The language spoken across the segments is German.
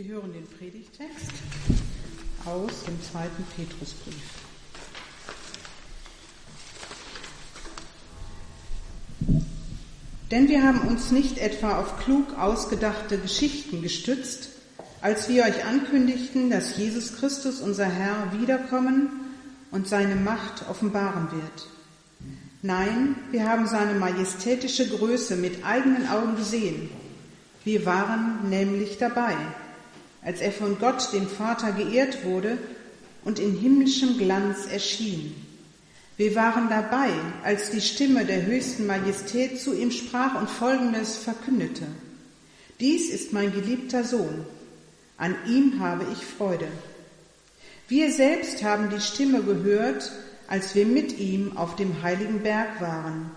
Wir hören den Predigtext aus dem zweiten Petrusbrief. Denn wir haben uns nicht etwa auf klug ausgedachte Geschichten gestützt, als wir euch ankündigten, dass Jesus Christus, unser Herr, wiederkommen und seine Macht offenbaren wird. Nein, wir haben seine majestätische Größe mit eigenen Augen gesehen. Wir waren nämlich dabei, als er von Gott, dem Vater, geehrt wurde und in himmlischem Glanz erschien. Wir waren dabei, als die Stimme der höchsten Majestät zu ihm sprach und Folgendes verkündete. Dies ist mein geliebter Sohn, an ihm habe ich Freude. Wir selbst haben die Stimme gehört, als wir mit ihm auf dem heiligen Berg waren.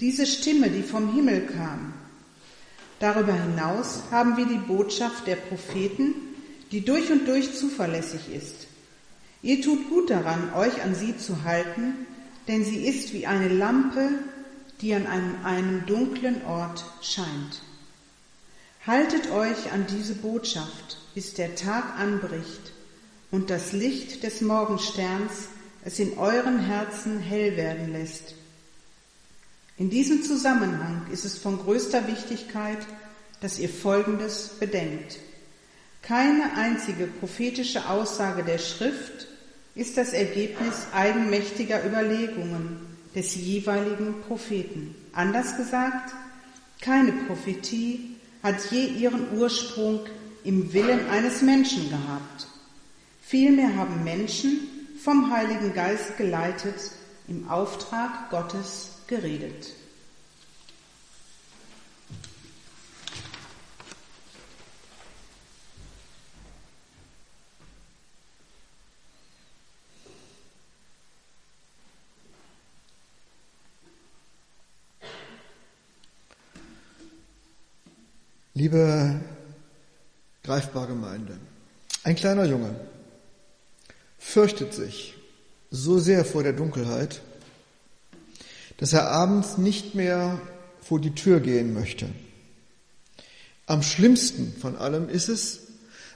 Diese Stimme, die vom Himmel kam. Darüber hinaus haben wir die Botschaft der Propheten, die durch und durch zuverlässig ist. Ihr tut gut daran, euch an sie zu halten, denn sie ist wie eine Lampe, die an einem, einem dunklen Ort scheint. Haltet euch an diese Botschaft, bis der Tag anbricht und das Licht des Morgensterns es in euren Herzen hell werden lässt. In diesem Zusammenhang ist es von größter Wichtigkeit, dass ihr Folgendes bedenkt. Keine einzige prophetische Aussage der Schrift ist das Ergebnis eigenmächtiger Überlegungen des jeweiligen Propheten. Anders gesagt, keine Prophetie hat je ihren Ursprung im Willen eines Menschen gehabt. Vielmehr haben Menschen vom Heiligen Geist geleitet im Auftrag Gottes geredet. Liebe greifbar Gemeinde, ein kleiner Junge fürchtet sich so sehr vor der Dunkelheit, dass er abends nicht mehr vor die Tür gehen möchte. Am schlimmsten von allem ist es,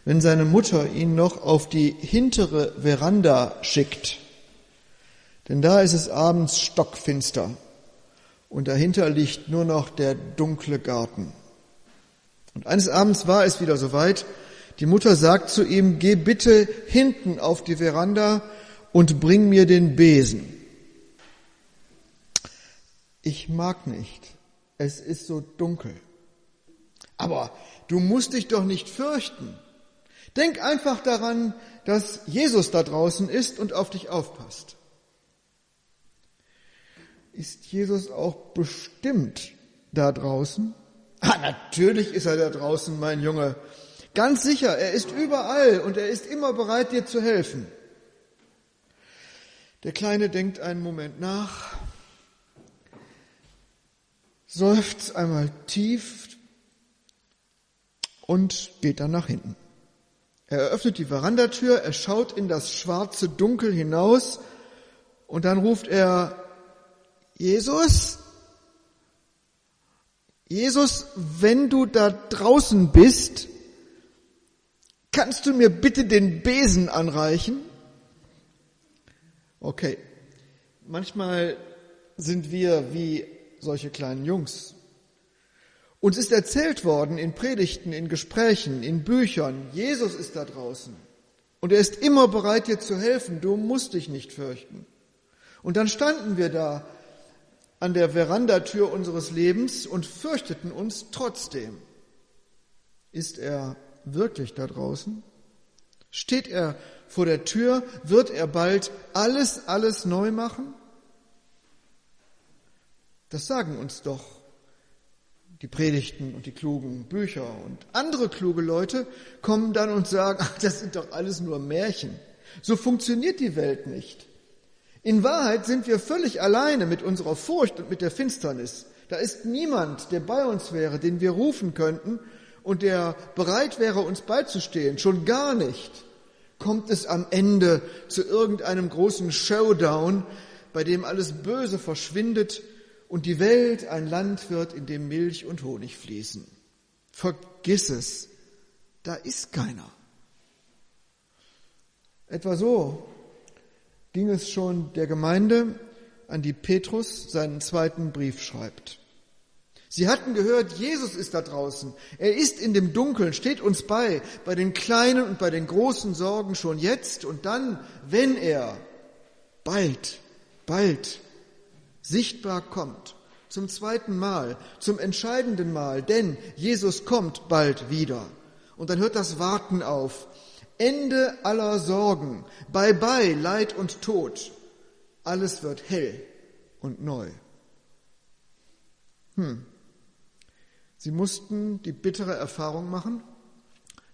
wenn seine Mutter ihn noch auf die hintere Veranda schickt. Denn da ist es abends stockfinster und dahinter liegt nur noch der dunkle Garten. Und eines Abends war es wieder soweit. Die Mutter sagt zu ihm, geh bitte hinten auf die Veranda und bring mir den Besen. Ich mag nicht. Es ist so dunkel. Aber du musst dich doch nicht fürchten. Denk einfach daran, dass Jesus da draußen ist und auf dich aufpasst. Ist Jesus auch bestimmt da draußen? Ah, natürlich ist er da draußen, mein Junge. Ganz sicher, er ist überall und er ist immer bereit, dir zu helfen. Der Kleine denkt einen Moment nach, seufzt einmal tief und geht dann nach hinten. Er eröffnet die Verandatür, er schaut in das schwarze Dunkel hinaus und dann ruft er, Jesus, Jesus, wenn du da draußen bist, kannst du mir bitte den Besen anreichen? Okay, manchmal sind wir wie solche kleinen Jungs. Uns ist erzählt worden in Predigten, in Gesprächen, in Büchern, Jesus ist da draußen. Und er ist immer bereit, dir zu helfen. Du musst dich nicht fürchten. Und dann standen wir da an der Verandatür unseres Lebens und fürchteten uns trotzdem. Ist er wirklich da draußen? Steht er vor der Tür? Wird er bald alles, alles neu machen? Das sagen uns doch die Predigten und die klugen Bücher und andere kluge Leute kommen dann und sagen, ach, das sind doch alles nur Märchen. So funktioniert die Welt nicht. In Wahrheit sind wir völlig alleine mit unserer Furcht und mit der Finsternis. Da ist niemand, der bei uns wäre, den wir rufen könnten und der bereit wäre, uns beizustehen. Schon gar nicht kommt es am Ende zu irgendeinem großen Showdown, bei dem alles Böse verschwindet und die Welt ein Land wird, in dem Milch und Honig fließen. Vergiss es. Da ist keiner. Etwa so ging es schon der Gemeinde, an die Petrus seinen zweiten Brief schreibt. Sie hatten gehört, Jesus ist da draußen. Er ist in dem Dunkeln, steht uns bei, bei den kleinen und bei den großen Sorgen schon jetzt und dann, wenn er bald, bald sichtbar kommt, zum zweiten Mal, zum entscheidenden Mal, denn Jesus kommt bald wieder. Und dann hört das Warten auf. Ende aller Sorgen, bye bye Leid und Tod. Alles wird hell und neu. Hm. Sie mussten die bittere Erfahrung machen,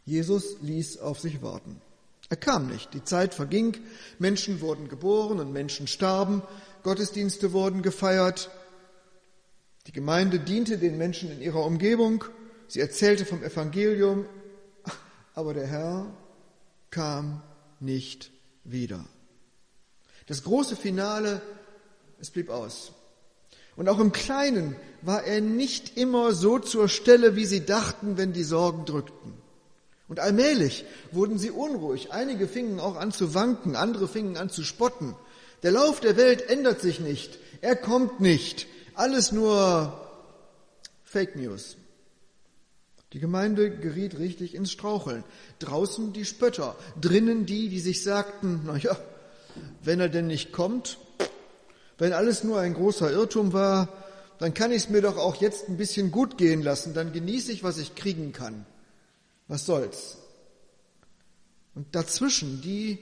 Jesus ließ auf sich warten. Er kam nicht, die Zeit verging, Menschen wurden geboren und Menschen starben, Gottesdienste wurden gefeiert, die Gemeinde diente den Menschen in ihrer Umgebung, sie erzählte vom Evangelium, aber der Herr kam nicht wieder. Das große Finale, es blieb aus. Und auch im Kleinen war er nicht immer so zur Stelle, wie sie dachten, wenn die Sorgen drückten. Und allmählich wurden sie unruhig. Einige fingen auch an zu wanken, andere fingen an zu spotten. Der Lauf der Welt ändert sich nicht. Er kommt nicht. Alles nur Fake News. Die Gemeinde geriet richtig ins Straucheln. Draußen die Spötter, drinnen die, die sich sagten, na ja, wenn er denn nicht kommt, wenn alles nur ein großer Irrtum war, dann kann ich es mir doch auch jetzt ein bisschen gut gehen lassen, dann genieße ich, was ich kriegen kann. Was soll's? Und dazwischen die,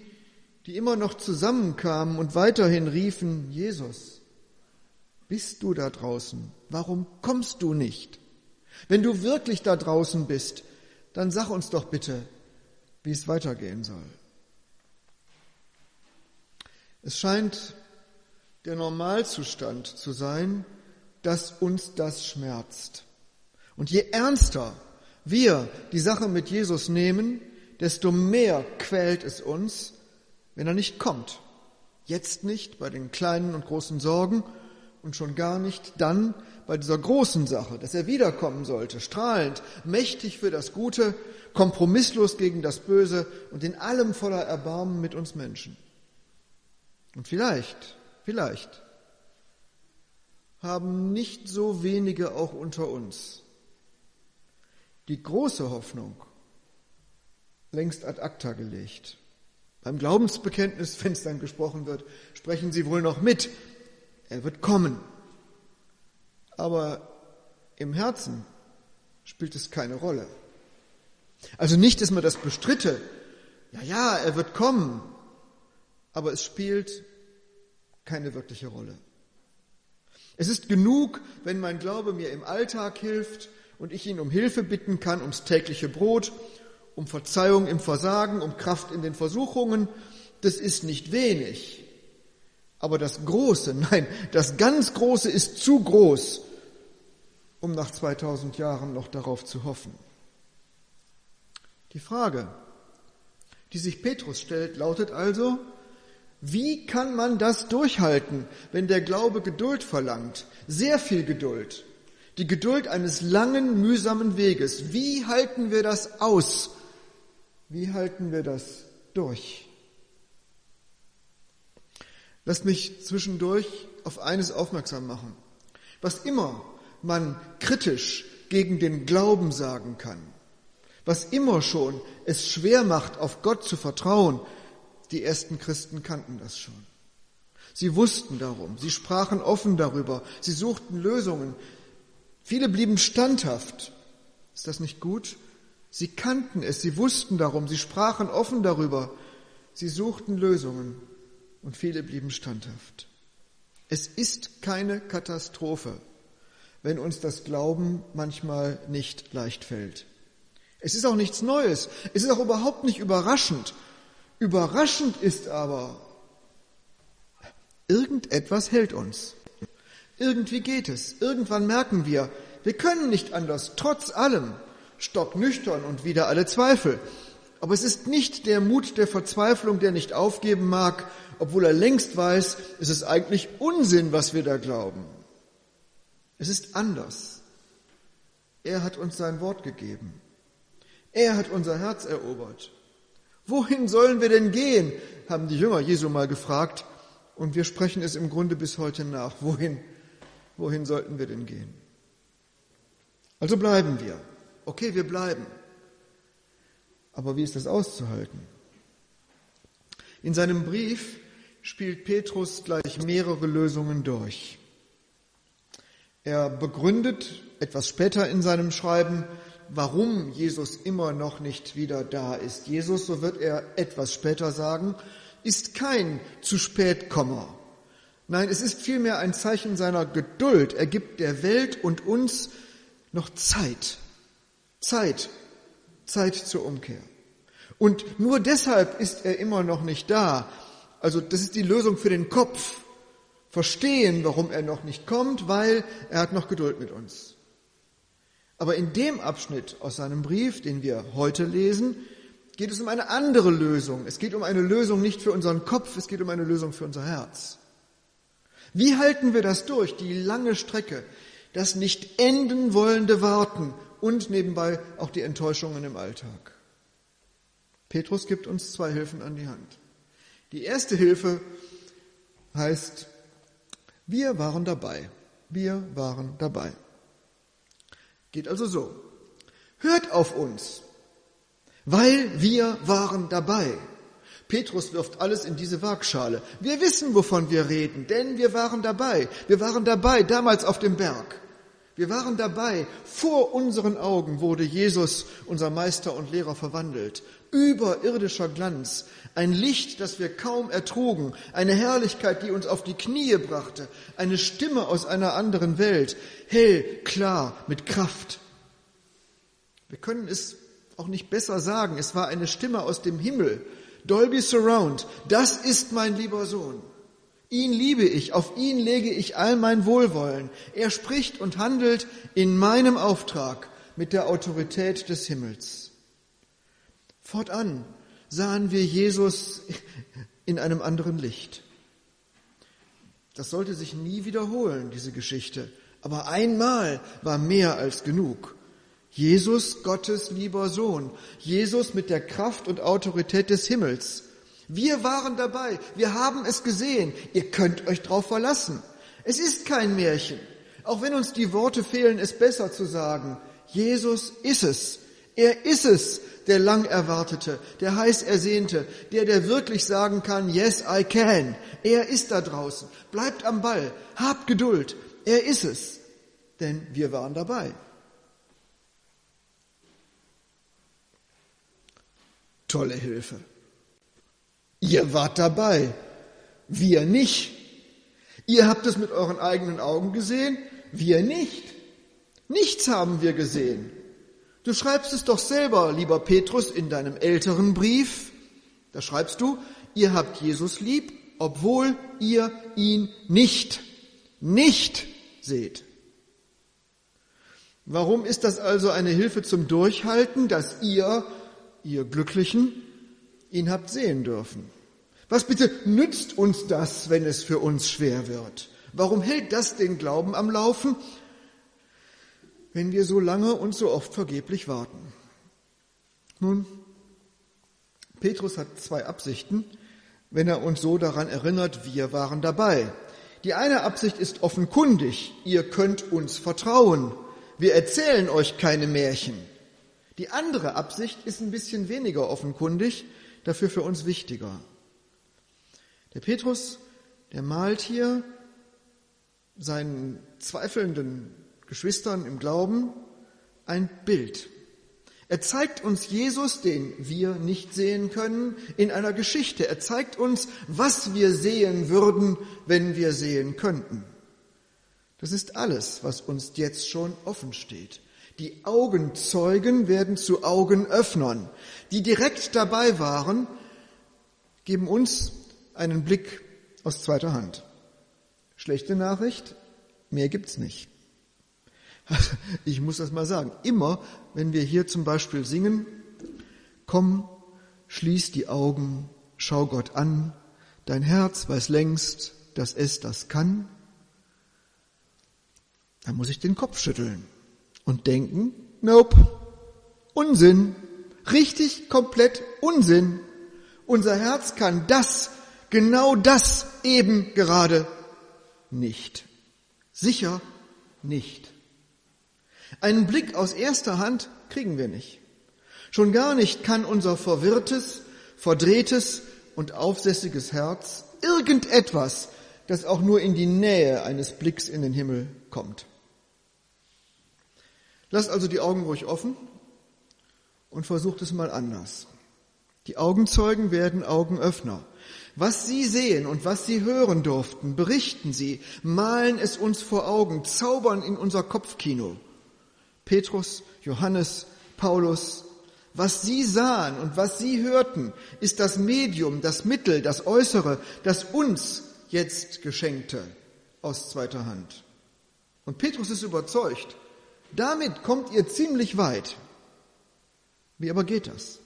die immer noch zusammenkamen und weiterhin riefen, Jesus, bist du da draußen? Warum kommst du nicht? Wenn du wirklich da draußen bist, dann sag uns doch bitte, wie es weitergehen soll. Es scheint der Normalzustand zu sein, dass uns das schmerzt. Und je ernster wir die Sache mit Jesus nehmen, desto mehr quält es uns, wenn er nicht kommt. Jetzt nicht bei den kleinen und großen Sorgen und schon gar nicht dann bei dieser großen Sache, dass er wiederkommen sollte, strahlend, mächtig für das Gute, kompromisslos gegen das Böse und in allem voller Erbarmen mit uns Menschen. Und vielleicht Vielleicht haben nicht so wenige auch unter uns die große Hoffnung längst ad acta gelegt. Beim Glaubensbekenntnis, wenn es dann gesprochen wird, sprechen sie wohl noch mit. Er wird kommen. Aber im Herzen spielt es keine Rolle. Also nicht, dass man das bestritte. Ja, ja, er wird kommen. Aber es spielt keine wirkliche Rolle. Es ist genug, wenn mein Glaube mir im Alltag hilft und ich ihn um Hilfe bitten kann, ums tägliche Brot, um Verzeihung im Versagen, um Kraft in den Versuchungen. Das ist nicht wenig. Aber das Große, nein, das ganz Große ist zu groß, um nach 2000 Jahren noch darauf zu hoffen. Die Frage, die sich Petrus stellt, lautet also, wie kann man das durchhalten, wenn der Glaube Geduld verlangt? Sehr viel Geduld. Die Geduld eines langen, mühsamen Weges. Wie halten wir das aus? Wie halten wir das durch? Lasst mich zwischendurch auf eines aufmerksam machen. Was immer man kritisch gegen den Glauben sagen kann, was immer schon es schwer macht, auf Gott zu vertrauen, die ersten Christen kannten das schon. Sie wussten darum, sie sprachen offen darüber, sie suchten Lösungen. Viele blieben standhaft. Ist das nicht gut? Sie kannten es, sie wussten darum, sie sprachen offen darüber, sie suchten Lösungen und viele blieben standhaft. Es ist keine Katastrophe, wenn uns das Glauben manchmal nicht leicht fällt. Es ist auch nichts Neues, es ist auch überhaupt nicht überraschend, Überraschend ist aber, irgendetwas hält uns. Irgendwie geht es. Irgendwann merken wir, wir können nicht anders, trotz allem, stocknüchtern und wieder alle Zweifel. Aber es ist nicht der Mut der Verzweiflung, der nicht aufgeben mag, obwohl er längst weiß, es ist eigentlich Unsinn, was wir da glauben. Es ist anders. Er hat uns sein Wort gegeben. Er hat unser Herz erobert. Wohin sollen wir denn gehen? haben die Jünger Jesu mal gefragt. Und wir sprechen es im Grunde bis heute nach. Wohin, wohin sollten wir denn gehen? Also bleiben wir. Okay, wir bleiben. Aber wie ist das auszuhalten? In seinem Brief spielt Petrus gleich mehrere Lösungen durch. Er begründet etwas später in seinem Schreiben, warum Jesus immer noch nicht wieder da ist. Jesus, so wird er etwas später sagen, ist kein zu spät Kommer. Nein, es ist vielmehr ein Zeichen seiner Geduld. Er gibt der Welt und uns noch Zeit. Zeit. Zeit zur Umkehr. Und nur deshalb ist er immer noch nicht da. Also das ist die Lösung für den Kopf. Verstehen, warum er noch nicht kommt, weil er hat noch Geduld mit uns. Aber in dem Abschnitt aus seinem Brief, den wir heute lesen, geht es um eine andere Lösung. Es geht um eine Lösung nicht für unseren Kopf, es geht um eine Lösung für unser Herz. Wie halten wir das durch, die lange Strecke, das nicht enden wollende Warten und nebenbei auch die Enttäuschungen im Alltag? Petrus gibt uns zwei Hilfen an die Hand. Die erste Hilfe heißt, wir waren dabei. Wir waren dabei. Geht also so. Hört auf uns, weil wir waren dabei. Petrus wirft alles in diese Waagschale. Wir wissen, wovon wir reden, denn wir waren dabei. Wir waren dabei damals auf dem Berg. Wir waren dabei. Vor unseren Augen wurde Jesus, unser Meister und Lehrer, verwandelt. Überirdischer Glanz. Ein Licht, das wir kaum ertrugen. Eine Herrlichkeit, die uns auf die Knie brachte. Eine Stimme aus einer anderen Welt. Hell, klar, mit Kraft. Wir können es auch nicht besser sagen. Es war eine Stimme aus dem Himmel. Dolby Surround. Das ist mein lieber Sohn. Ihn liebe ich, auf ihn lege ich all mein Wohlwollen. Er spricht und handelt in meinem Auftrag mit der Autorität des Himmels. Fortan sahen wir Jesus in einem anderen Licht. Das sollte sich nie wiederholen, diese Geschichte. Aber einmal war mehr als genug. Jesus, Gottes lieber Sohn, Jesus mit der Kraft und Autorität des Himmels. Wir waren dabei, wir haben es gesehen, ihr könnt euch drauf verlassen. Es ist kein Märchen, auch wenn uns die Worte fehlen, es besser zu sagen. Jesus ist es, er ist es, der lang erwartete, der heiß ersehnte, der, der wirklich sagen kann, yes, I can. Er ist da draußen. Bleibt am Ball, habt Geduld. Er ist es, denn wir waren dabei. Tolle Hilfe. Ihr wart dabei, wir nicht. Ihr habt es mit euren eigenen Augen gesehen, wir nicht. Nichts haben wir gesehen. Du schreibst es doch selber, lieber Petrus, in deinem älteren Brief. Da schreibst du, ihr habt Jesus lieb, obwohl ihr ihn nicht, nicht seht. Warum ist das also eine Hilfe zum Durchhalten, dass ihr ihr Glücklichen, ihn habt sehen dürfen. Was bitte nützt uns das, wenn es für uns schwer wird? Warum hält das den Glauben am Laufen, wenn wir so lange und so oft vergeblich warten? Nun, Petrus hat zwei Absichten, wenn er uns so daran erinnert, wir waren dabei. Die eine Absicht ist offenkundig, ihr könnt uns vertrauen. Wir erzählen euch keine Märchen. Die andere Absicht ist ein bisschen weniger offenkundig, dafür für uns wichtiger. Der Petrus, der malt hier seinen zweifelnden Geschwistern im Glauben ein Bild. Er zeigt uns Jesus, den wir nicht sehen können, in einer Geschichte. Er zeigt uns, was wir sehen würden, wenn wir sehen könnten. Das ist alles, was uns jetzt schon offen steht. Die Augenzeugen werden zu Augenöffnern. Die direkt dabei waren, geben uns einen Blick aus zweiter Hand. Schlechte Nachricht, mehr gibt's nicht. Ich muss das mal sagen. Immer, wenn wir hier zum Beispiel singen, komm, schließ die Augen, schau Gott an, dein Herz weiß längst, dass es das kann, dann muss ich den Kopf schütteln und denken, nope, Unsinn. Richtig komplett Unsinn. Unser Herz kann das, genau das eben gerade nicht. Sicher nicht. Einen Blick aus erster Hand kriegen wir nicht. Schon gar nicht kann unser verwirrtes, verdrehtes und aufsässiges Herz irgendetwas, das auch nur in die Nähe eines Blicks in den Himmel kommt. Lasst also die Augen ruhig offen und versucht es mal anders. Die Augenzeugen werden Augenöffner. Was Sie sehen und was Sie hören durften, berichten Sie, malen es uns vor Augen, zaubern in unser Kopfkino. Petrus, Johannes, Paulus, was Sie sahen und was Sie hörten, ist das Medium, das Mittel, das Äußere, das uns jetzt geschenkte aus zweiter Hand. Und Petrus ist überzeugt, damit kommt ihr ziemlich weit. Wie aber geht das?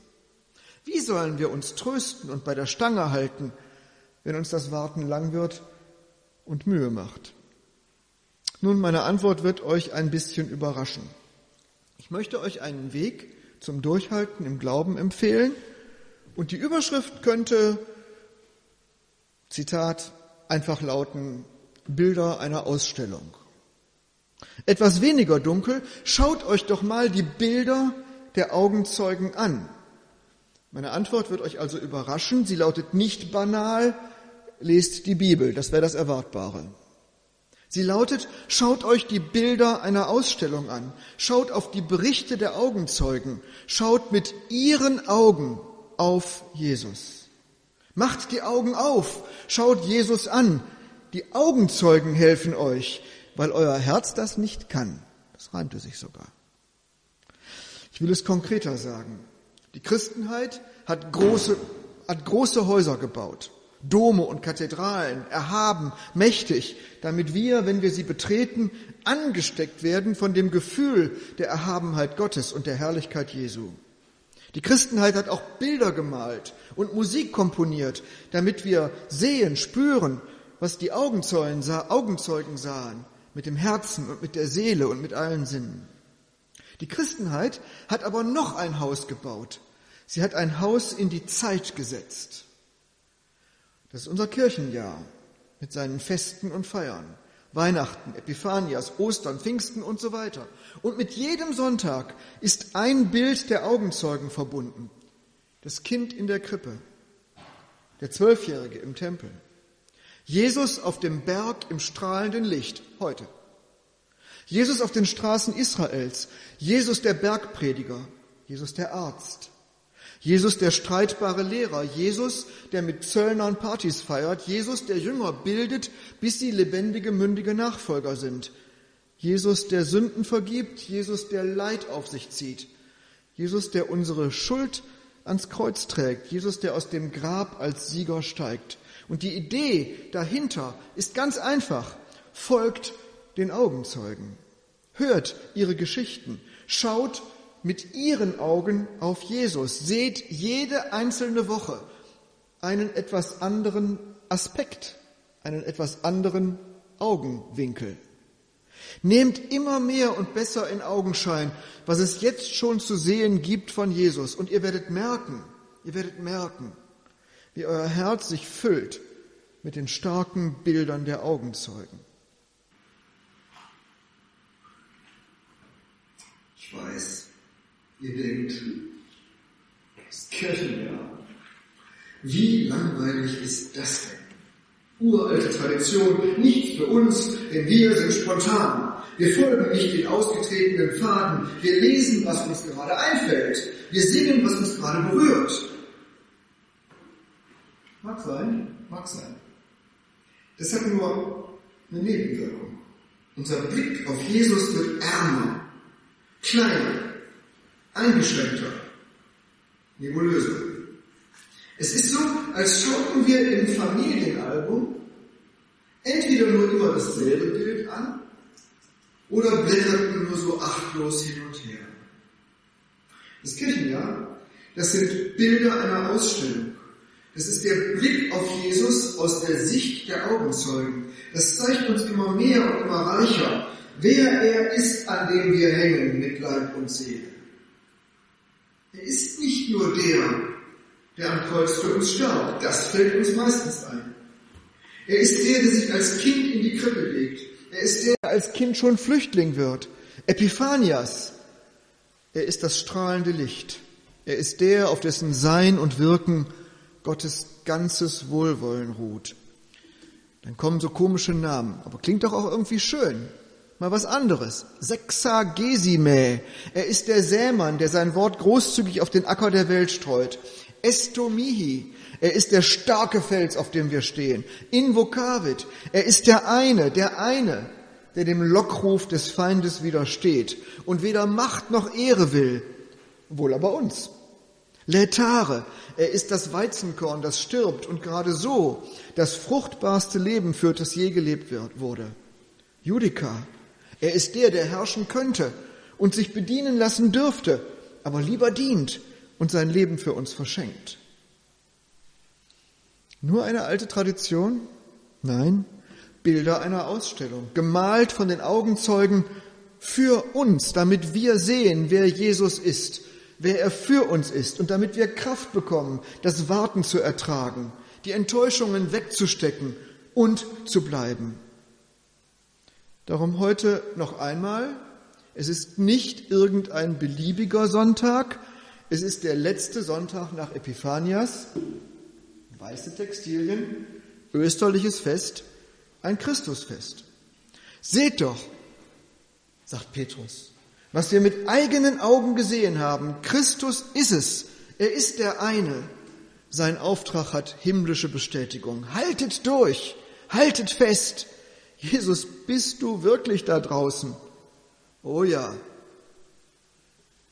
Wie sollen wir uns trösten und bei der Stange halten, wenn uns das Warten lang wird und Mühe macht? Nun, meine Antwort wird euch ein bisschen überraschen. Ich möchte euch einen Weg zum Durchhalten im Glauben empfehlen und die Überschrift könnte, Zitat, einfach lauten, Bilder einer Ausstellung. Etwas weniger dunkel, schaut euch doch mal die Bilder der Augenzeugen an. Meine Antwort wird euch also überraschen. Sie lautet nicht banal, lest die Bibel. Das wäre das Erwartbare. Sie lautet, schaut euch die Bilder einer Ausstellung an. Schaut auf die Berichte der Augenzeugen. Schaut mit ihren Augen auf Jesus. Macht die Augen auf. Schaut Jesus an. Die Augenzeugen helfen euch, weil euer Herz das nicht kann. Das reimte sich sogar. Ich will es konkreter sagen. Die Christenheit hat große, hat große Häuser gebaut, Dome und Kathedralen, erhaben, mächtig, damit wir, wenn wir sie betreten, angesteckt werden von dem Gefühl der Erhabenheit Gottes und der Herrlichkeit Jesu. Die Christenheit hat auch Bilder gemalt und Musik komponiert, damit wir sehen, spüren, was die Augenzeugen, Augenzeugen sahen, mit dem Herzen und mit der Seele und mit allen Sinnen. Die Christenheit hat aber noch ein Haus gebaut. Sie hat ein Haus in die Zeit gesetzt. Das ist unser Kirchenjahr mit seinen Festen und Feiern. Weihnachten, Epiphanias, Ostern, Pfingsten und so weiter. Und mit jedem Sonntag ist ein Bild der Augenzeugen verbunden. Das Kind in der Krippe, der Zwölfjährige im Tempel, Jesus auf dem Berg im strahlenden Licht, heute. Jesus auf den Straßen Israels, Jesus der Bergprediger, Jesus der Arzt, Jesus der streitbare Lehrer, Jesus, der mit Zöllnern Partys feiert, Jesus, der Jünger bildet, bis sie lebendige, mündige Nachfolger sind, Jesus, der Sünden vergibt, Jesus, der Leid auf sich zieht, Jesus, der unsere Schuld ans Kreuz trägt, Jesus, der aus dem Grab als Sieger steigt. Und die Idee dahinter ist ganz einfach. Folgt den Augenzeugen. Hört ihre Geschichten. Schaut mit ihren Augen auf Jesus. Seht jede einzelne Woche einen etwas anderen Aspekt, einen etwas anderen Augenwinkel. Nehmt immer mehr und besser in Augenschein, was es jetzt schon zu sehen gibt von Jesus. Und ihr werdet merken, ihr werdet merken, wie euer Herz sich füllt mit den starken Bildern der Augenzeugen. Ich weiß, ihr denkt, das Kirchenjahr. Wie langweilig ist das denn? Uralte Tradition, nicht für uns, denn wir sind spontan. Wir folgen nicht den ausgetretenen Faden. Wir lesen, was uns gerade einfällt. Wir singen, was uns gerade berührt. Mag sein, mag sein. Das hat nur eine Nebenwirkung. Unser Blick auf Jesus wird ärmer, kleiner, eingeschränkter, nebulöser. Es ist so, als schauten wir im Familienalbum entweder nur immer dasselbe Bild an oder blätterten nur so achtlos hin und her. Das Kirchenjahr, das sind Bilder einer Ausstellung. Das ist der Blick auf Jesus aus der Sicht der Augenzeugen. Das zeigt uns immer mehr und immer reicher, wer er ist, an dem wir hängen mit Leib und Seele. Er ist nicht nur der, der am Kreuz für uns starb. Das fällt uns meistens ein. Er ist der, der sich als Kind in die Krippe legt. Er ist der, der als Kind schon Flüchtling wird. Epiphanias. Er ist das strahlende Licht. Er ist der, auf dessen Sein und Wirken Gottes ganzes Wohlwollen ruht. Dann kommen so komische Namen, aber klingt doch auch irgendwie schön. Mal was anderes. Sexagesime. Er ist der Sämann, der sein Wort großzügig auf den Acker der Welt streut. Estomihi. Er ist der starke Fels, auf dem wir stehen. Invocavit. Er ist der eine, der eine, der dem Lockruf des Feindes widersteht und weder Macht noch Ehre will, wohl aber uns. Letare, er ist das Weizenkorn, das stirbt und gerade so das fruchtbarste Leben führt, das je gelebt wurde. Judica, er ist der, der herrschen könnte und sich bedienen lassen dürfte, aber lieber dient und sein Leben für uns verschenkt. Nur eine alte Tradition? Nein, Bilder einer Ausstellung, gemalt von den Augenzeugen für uns, damit wir sehen, wer Jesus ist, wer er für uns ist und damit wir Kraft bekommen, das Warten zu ertragen, die Enttäuschungen wegzustecken und zu bleiben. Darum heute noch einmal, es ist nicht irgendein beliebiger Sonntag, es ist der letzte Sonntag nach Epiphanias, weiße Textilien, österliches Fest, ein Christusfest. Seht doch, sagt Petrus, was wir mit eigenen Augen gesehen haben. Christus ist es. Er ist der eine. Sein Auftrag hat himmlische Bestätigung. Haltet durch. Haltet fest. Jesus, bist du wirklich da draußen? Oh ja.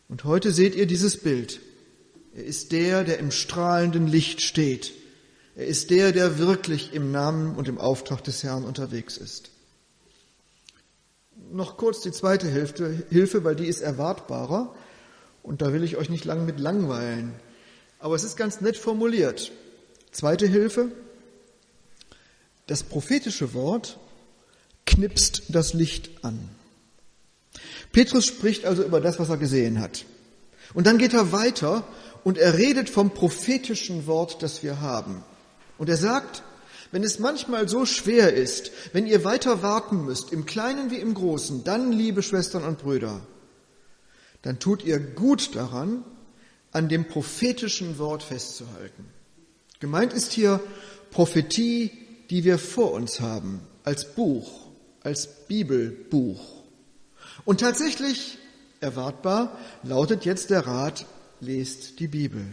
Und heute seht ihr dieses Bild. Er ist der, der im strahlenden Licht steht. Er ist der, der wirklich im Namen und im Auftrag des Herrn unterwegs ist. Noch kurz die zweite Hilfe, Hilfe, weil die ist erwartbarer und da will ich euch nicht lang mit langweilen. Aber es ist ganz nett formuliert. Zweite Hilfe. Das prophetische Wort knipst das Licht an. Petrus spricht also über das, was er gesehen hat. Und dann geht er weiter und er redet vom prophetischen Wort, das wir haben. Und er sagt, wenn es manchmal so schwer ist, wenn ihr weiter warten müsst, im Kleinen wie im Großen, dann, liebe Schwestern und Brüder, dann tut ihr gut daran, an dem prophetischen Wort festzuhalten. Gemeint ist hier Prophetie, die wir vor uns haben, als Buch, als Bibelbuch. Und tatsächlich, erwartbar, lautet jetzt der Rat, lest die Bibel.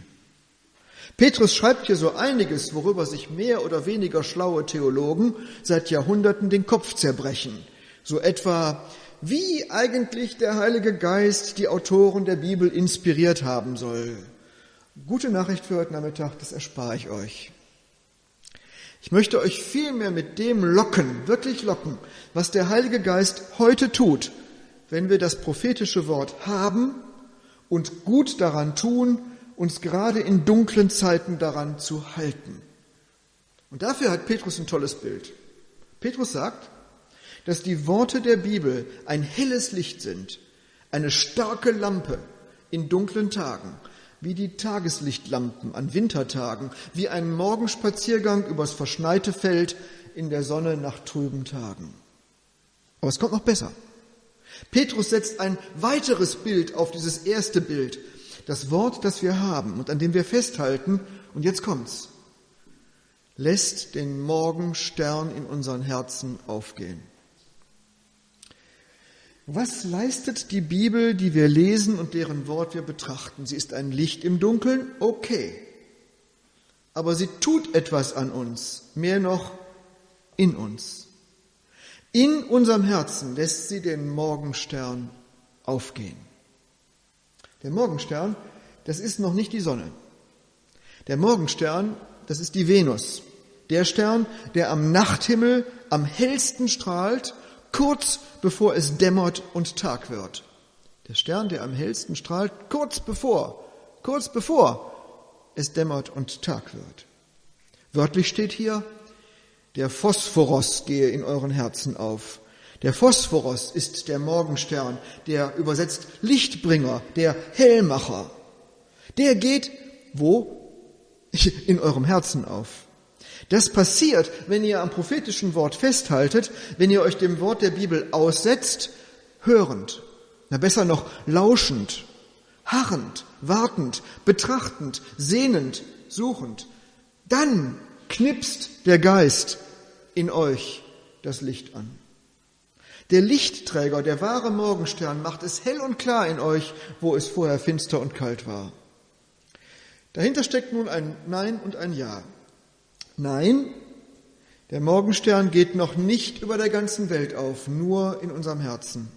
Petrus schreibt hier so einiges, worüber sich mehr oder weniger schlaue Theologen seit Jahrhunderten den Kopf zerbrechen. So etwa, wie eigentlich der Heilige Geist die Autoren der Bibel inspiriert haben soll. Gute Nachricht für heute Nachmittag, das erspare ich euch. Ich möchte euch vielmehr mit dem locken, wirklich locken, was der Heilige Geist heute tut, wenn wir das prophetische Wort haben und gut daran tun, uns gerade in dunklen Zeiten daran zu halten. Und dafür hat Petrus ein tolles Bild. Petrus sagt, dass die Worte der Bibel ein helles Licht sind, eine starke Lampe in dunklen Tagen, wie die Tageslichtlampen an Wintertagen, wie ein Morgenspaziergang übers verschneite Feld in der Sonne nach trüben Tagen. Aber es kommt noch besser. Petrus setzt ein weiteres Bild auf dieses erste Bild das Wort, das wir haben und an dem wir festhalten, und jetzt kommt's, lässt den Morgenstern in unseren Herzen aufgehen. Was leistet die Bibel, die wir lesen und deren Wort wir betrachten? Sie ist ein Licht im Dunkeln, okay. Aber sie tut etwas an uns, mehr noch in uns. In unserem Herzen lässt sie den Morgenstern aufgehen. Der Morgenstern, das ist noch nicht die Sonne. Der Morgenstern, das ist die Venus. Der Stern, der am Nachthimmel am hellsten strahlt, kurz bevor es dämmert und Tag wird. Der Stern, der am hellsten strahlt, kurz bevor, kurz bevor es dämmert und Tag wird. Wörtlich steht hier, der Phosphoros gehe in euren Herzen auf. Der Phosphoros ist der Morgenstern, der übersetzt Lichtbringer, der Hellmacher. Der geht wo? In eurem Herzen auf. Das passiert, wenn ihr am prophetischen Wort festhaltet, wenn ihr euch dem Wort der Bibel aussetzt, hörend, na besser noch lauschend, harrend, wartend, betrachtend, sehnend, suchend. Dann knipst der Geist in euch das Licht an. Der Lichtträger, der wahre Morgenstern, macht es hell und klar in euch, wo es vorher finster und kalt war. Dahinter steckt nun ein Nein und ein Ja. Nein, der Morgenstern geht noch nicht über der ganzen Welt auf, nur in unserem Herzen.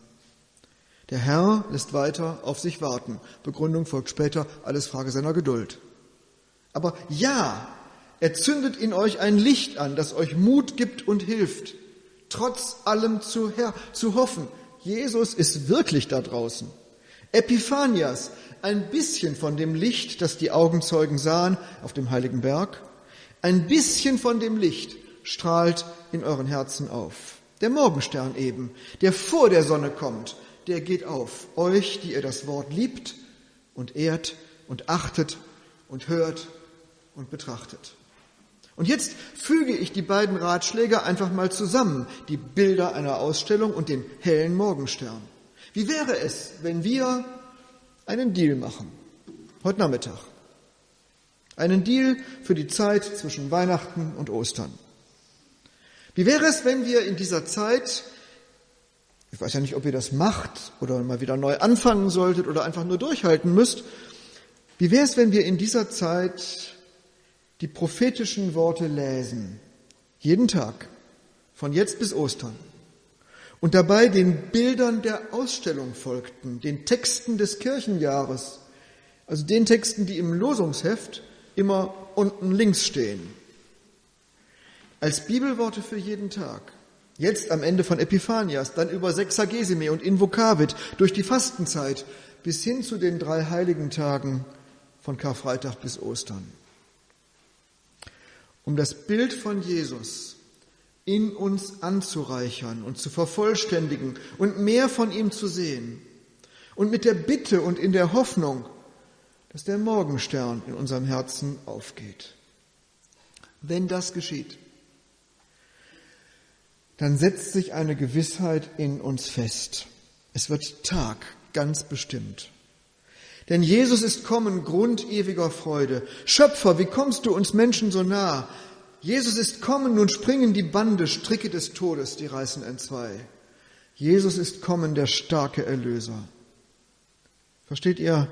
Der Herr lässt weiter auf sich warten. Begründung folgt später, alles Frage seiner Geduld. Aber ja, er zündet in euch ein Licht an, das euch Mut gibt und hilft, trotz allem zu, Herr, zu hoffen. Jesus ist wirklich da draußen. Epiphanias, ein bisschen von dem Licht, das die Augenzeugen sahen auf dem heiligen Berg, ein bisschen von dem Licht strahlt in euren Herzen auf. Der Morgenstern eben, der vor der Sonne kommt, der geht auf. Euch, die ihr das Wort liebt und ehrt und achtet und hört und betrachtet. Und jetzt füge ich die beiden Ratschläge einfach mal zusammen, die Bilder einer Ausstellung und den hellen Morgenstern. Wie wäre es, wenn wir einen Deal machen, heute Nachmittag? Einen Deal für die Zeit zwischen Weihnachten und Ostern. Wie wäre es, wenn wir in dieser Zeit ich weiß ja nicht, ob ihr das macht oder mal wieder neu anfangen solltet oder einfach nur durchhalten müsst. Wie wäre es, wenn wir in dieser Zeit die prophetischen Worte lesen? Jeden Tag, von jetzt bis Ostern. Und dabei den Bildern der Ausstellung folgten, den Texten des Kirchenjahres, also den Texten, die im Losungsheft immer unten links stehen. Als Bibelworte für jeden Tag. Jetzt am Ende von Epiphanias, dann über Sexagesime und Invokavit, durch die Fastenzeit bis hin zu den drei heiligen Tagen von Karfreitag bis Ostern. Um das Bild von Jesus in uns anzureichern und zu vervollständigen und mehr von ihm zu sehen. Und mit der Bitte und in der Hoffnung, dass der Morgenstern in unserem Herzen aufgeht. Wenn das geschieht, dann setzt sich eine Gewissheit in uns fest. Es wird Tag, ganz bestimmt. Denn Jesus ist kommen, Grund ewiger Freude. Schöpfer, wie kommst du uns Menschen so nah? Jesus ist kommen, nun springen die Bande, Stricke des Todes, die reißen entzwei. Jesus ist kommen, der starke Erlöser. Versteht ihr?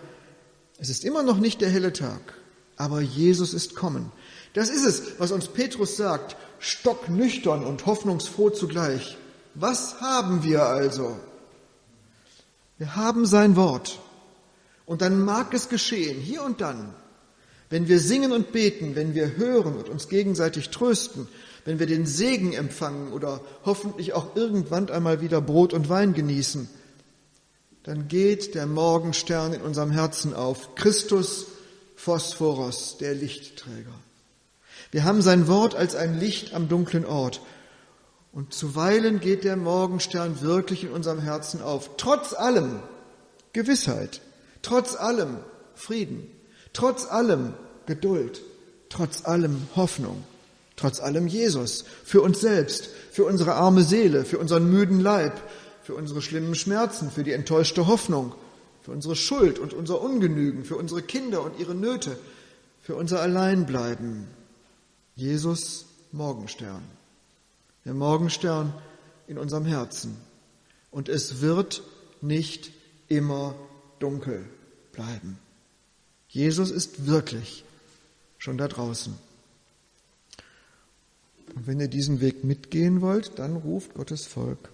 Es ist immer noch nicht der helle Tag, aber Jesus ist kommen. Das ist es, was uns Petrus sagt stocknüchtern und hoffnungsfroh zugleich. Was haben wir also? Wir haben sein Wort. Und dann mag es geschehen, hier und dann, wenn wir singen und beten, wenn wir hören und uns gegenseitig trösten, wenn wir den Segen empfangen oder hoffentlich auch irgendwann einmal wieder Brot und Wein genießen, dann geht der Morgenstern in unserem Herzen auf. Christus Phosphoros, der Lichtträger. Wir haben sein Wort als ein Licht am dunklen Ort. Und zuweilen geht der Morgenstern wirklich in unserem Herzen auf. Trotz allem Gewissheit, trotz allem Frieden, trotz allem Geduld, trotz allem Hoffnung, trotz allem Jesus, für uns selbst, für unsere arme Seele, für unseren müden Leib, für unsere schlimmen Schmerzen, für die enttäuschte Hoffnung, für unsere Schuld und unser Ungenügen, für unsere Kinder und ihre Nöte, für unser Alleinbleiben, Jesus Morgenstern. Der Morgenstern in unserem Herzen. Und es wird nicht immer dunkel bleiben. Jesus ist wirklich schon da draußen. Und wenn ihr diesen Weg mitgehen wollt, dann ruft Gottes Volk